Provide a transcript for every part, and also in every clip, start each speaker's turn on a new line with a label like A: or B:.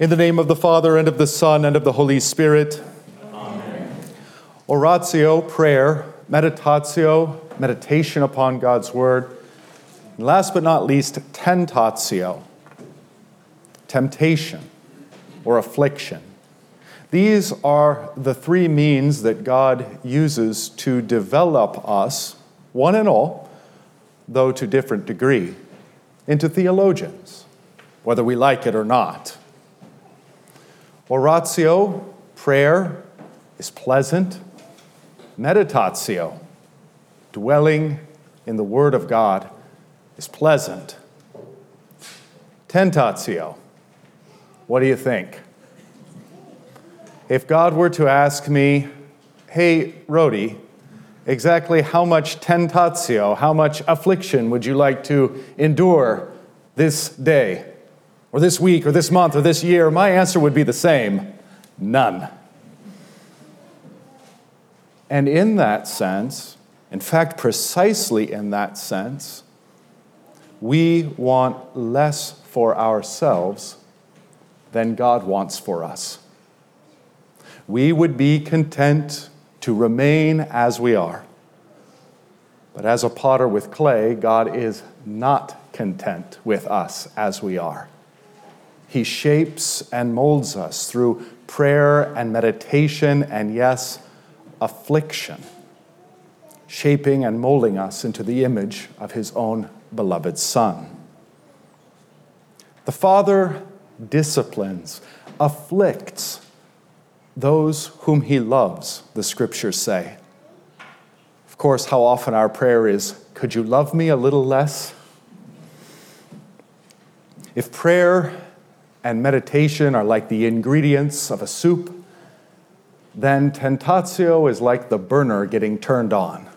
A: In the name of the Father, and of the Son, and of the Holy Spirit. Amen. Oratio, prayer, meditatio, meditation upon God's Word. And last but not least, tentatio, temptation or affliction. These are the three means that God uses to develop us, one and all, though to different degree, into theologians, whether we like it or not. Oratio, prayer, is pleasant. Meditatio, dwelling in the Word of God, is pleasant. Tentatio, what do you think? If God were to ask me, hey, Rody, exactly how much tentatio, how much affliction would you like to endure this day? Or this week, or this month, or this year, my answer would be the same none. And in that sense, in fact, precisely in that sense, we want less for ourselves than God wants for us. We would be content to remain as we are. But as a potter with clay, God is not content with us as we are. He shapes and molds us through prayer and meditation and, yes, affliction, shaping and molding us into the image of His own beloved Son. The Father disciplines, afflicts those whom He loves, the scriptures say. Of course, how often our prayer is, Could you love me a little less? If prayer and meditation are like the ingredients of a soup, then tentatio is like the burner getting turned on.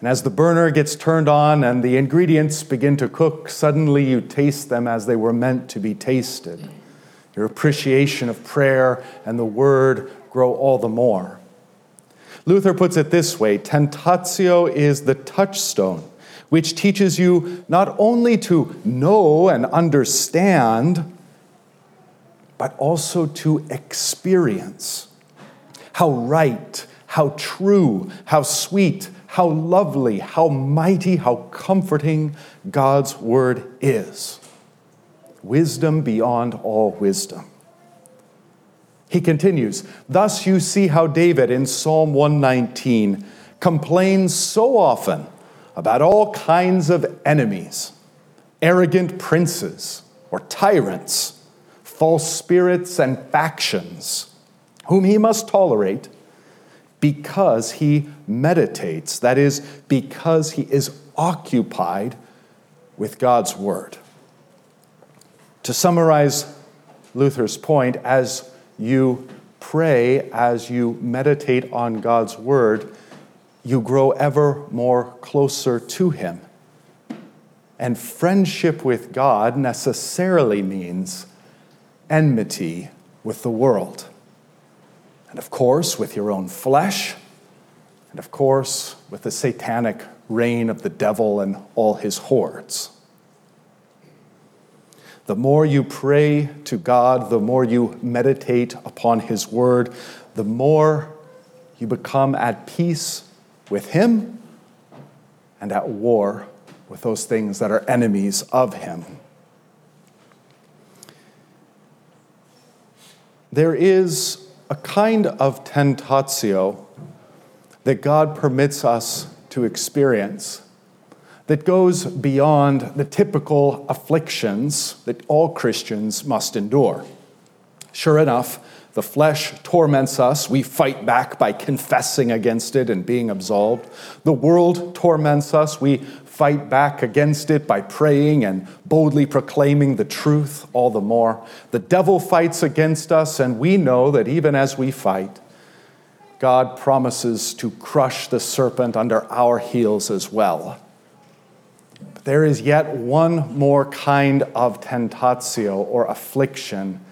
A: And as the burner gets turned on and the ingredients begin to cook, suddenly you taste them as they were meant to be tasted. Your appreciation of prayer and the word grow all the more. Luther puts it this way Tentatio is the touchstone, which teaches you not only to know and understand, but also to experience how right, how true, how sweet, how lovely, how mighty, how comforting God's word is. Wisdom beyond all wisdom. He continues, Thus you see how David in Psalm 119 complains so often about all kinds of enemies, arrogant princes or tyrants false spirits, and factions, whom he must tolerate because he meditates, that is, because he is occupied with God's word. To summarize Luther's point, as you pray, as you meditate on God's word, you grow ever more closer to him. And friendship with God necessarily means enmity with the world. And of course, with your own flesh. And of course, with the satanic reign of the devil and all his hordes. The more you pray to God, the more you meditate upon his word, the more you become at peace with him and at war with those things that are enemies of him. There is a kind of tentatio that God permits us to experience that goes beyond the typical afflictions that all Christians must endure. Sure enough, the flesh torments us. We fight back by confessing against it and being absolved. The world torments us. We fight back against it by praying and boldly proclaiming the truth all the more. The devil fights against us, and we know that even as we fight, God promises to crush the serpent under our heels as well. But there is yet one more kind of tentatio or affliction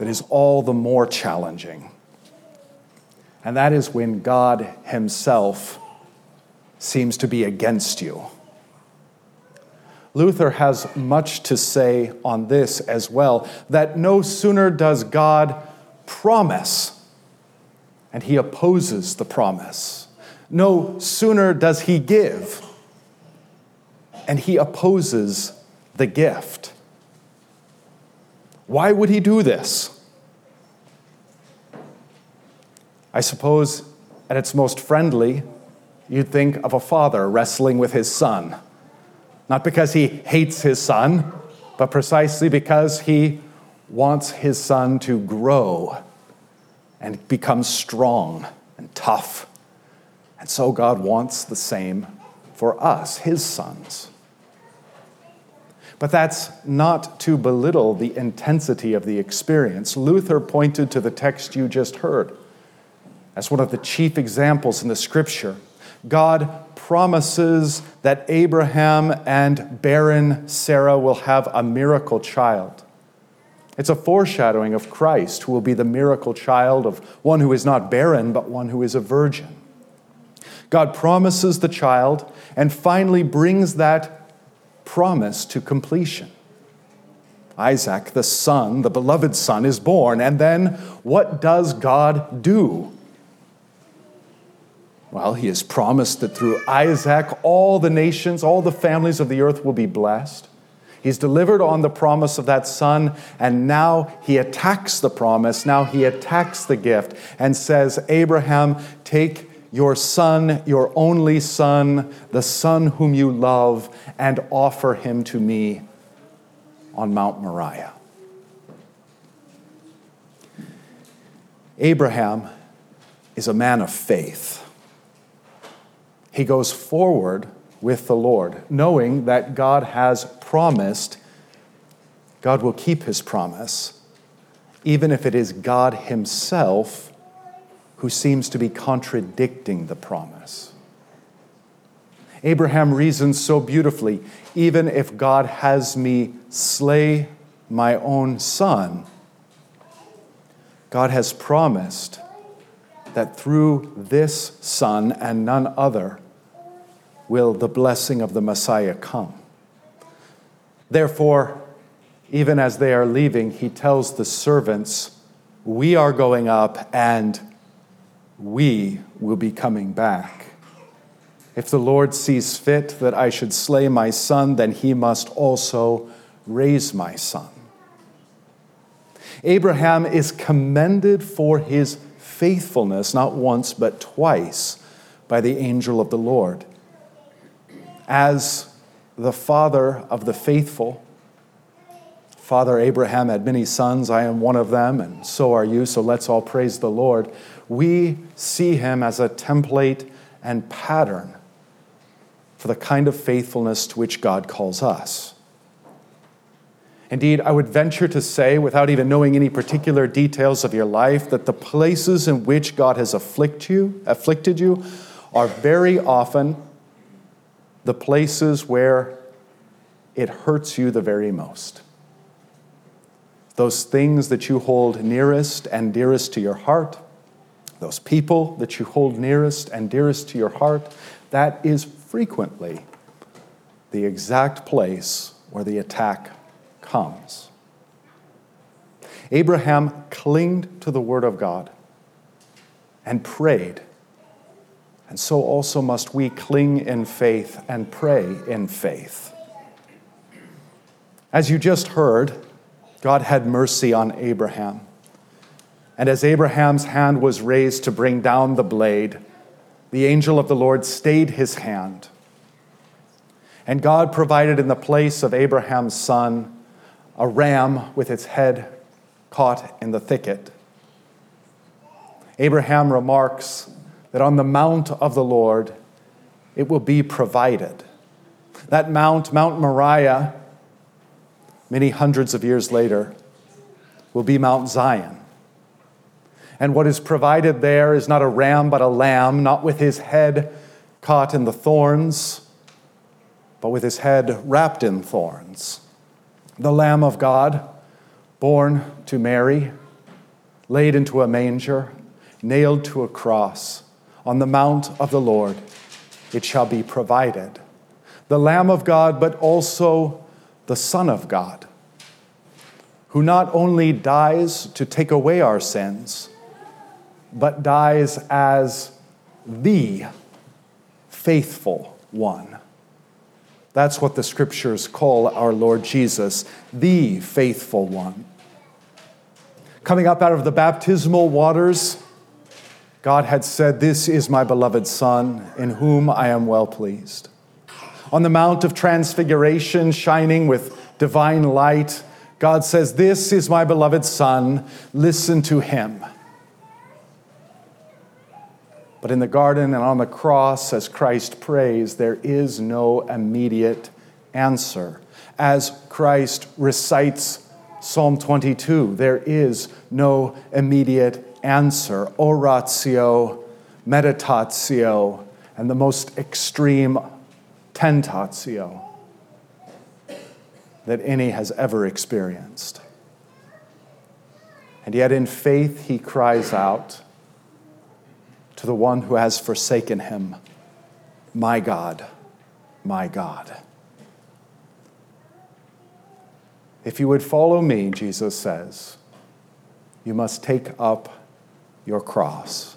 A: that is all the more challenging. And that is when God Himself seems to be against you. Luther has much to say on this as well that no sooner does God promise, and he opposes the promise, no sooner does he give, and he opposes the gift. Why would he do this? I suppose at its most friendly, you'd think of a father wrestling with his son. Not because he hates his son, but precisely because he wants his son to grow and become strong and tough. And so God wants the same for us, his sons. But that's not to belittle the intensity of the experience. Luther pointed to the text you just heard as one of the chief examples in the scripture. God promises that Abraham and barren Sarah will have a miracle child. It's a foreshadowing of Christ, who will be the miracle child of one who is not barren, but one who is a virgin. God promises the child and finally brings that promise to completion. Isaac, the son, the beloved son, is born. And then what does God do? Well, he has promised that through Isaac, all the nations, all the families of the earth will be blessed. He's delivered on the promise of that son, and now he attacks the promise. Now he attacks the gift and says, Abraham, take your son, your only son, the son whom you love, and offer him to me on Mount Moriah. Abraham is a man of faith he goes forward with the Lord, knowing that God has promised, God will keep his promise, even if it is God himself who seems to be contradicting the promise. Abraham reasons so beautifully even if God has me slay my own son, God has promised that through this Son and none other will the blessing of the Messiah come. Therefore, even as they are leaving, he tells the servants, We are going up and we will be coming back. If the Lord sees fit that I should slay my son, then he must also raise my son. Abraham is commended for his faithfulness, not once, but twice, by the angel of the Lord. As the father of the faithful, Father Abraham had many sons, I am one of them, and so are you, so let's all praise the Lord. We see him as a template and pattern for the kind of faithfulness to which God calls us. Indeed, I would venture to say, without even knowing any particular details of your life, that the places in which God has afflict you, afflicted you are very often the places where it hurts you the very most. Those things that you hold nearest and dearest to your heart, those people that you hold nearest and dearest to your heart, that is frequently the exact place where the attack comes. Abraham clinged to the word of God and prayed. And so also must we cling in faith and pray in faith. As you just heard, God had mercy on Abraham. And as Abraham's hand was raised to bring down the blade, the angel of the Lord stayed his hand. And God provided in the place of Abraham's son a ram with its head caught in the thicket. Abraham remarks that on the mount of the Lord it will be provided. That mount, Mount Moriah, many hundreds of years later, will be Mount Zion. And what is provided there is not a ram, but a lamb, not with his head caught in the thorns, but with his head wrapped in thorns the Lamb of God, born to Mary, laid into a manger, nailed to a cross, on the mount of the Lord, it shall be provided. the Lamb of God, but also the Son of God, who not only dies to take away our sins, but dies as the faithful one. That's what the scriptures call our Lord Jesus, the faithful one. Coming up out of the baptismal waters, God had said, This is my beloved Son, in whom I am well pleased. On the Mount of Transfiguration, shining with divine light, God says, This is my beloved Son, listen to him. But in the garden and on the cross, as Christ prays, there is no immediate answer. As Christ recites Psalm 22, there is no immediate answer. Oratio, meditatio, and the most extreme tentatio that any has ever experienced. And yet, in faith, he cries out to the one who has forsaken him, My God, my God. If you would follow me, Jesus says, you must take up your cross.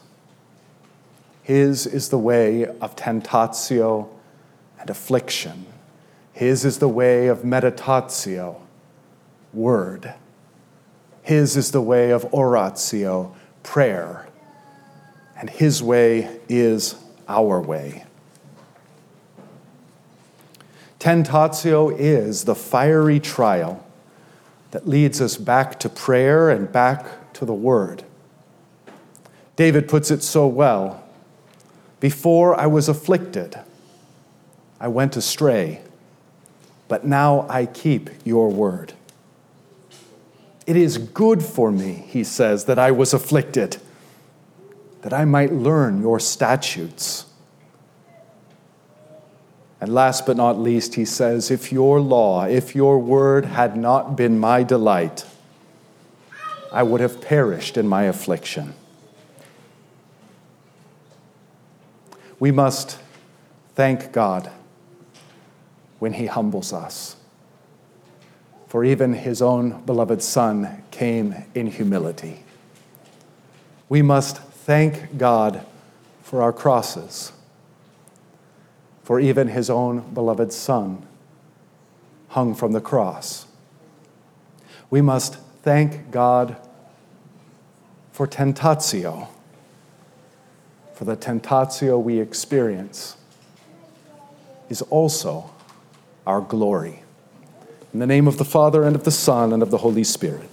A: His is the way of tentatio and affliction. His is the way of meditatio, word. His is the way of oratio, prayer. And His way is our way. Tentatio is the fiery trial that leads us back to prayer and back to the Word. David puts it so well Before I was afflicted, I went astray, but now I keep your word. It is good for me, he says, that I was afflicted, that I might learn your statutes. And last but not least, he says, If your law, if your word had not been my delight, I would have perished in my affliction. We must thank God when he humbles us. For even his own beloved Son came in humility. We must thank God for our crosses. For even his own beloved Son hung from the cross. We must thank God for tentatio, for the tentatio we experience is also our glory. In the name of the Father, and of the Son, and of the Holy Spirit.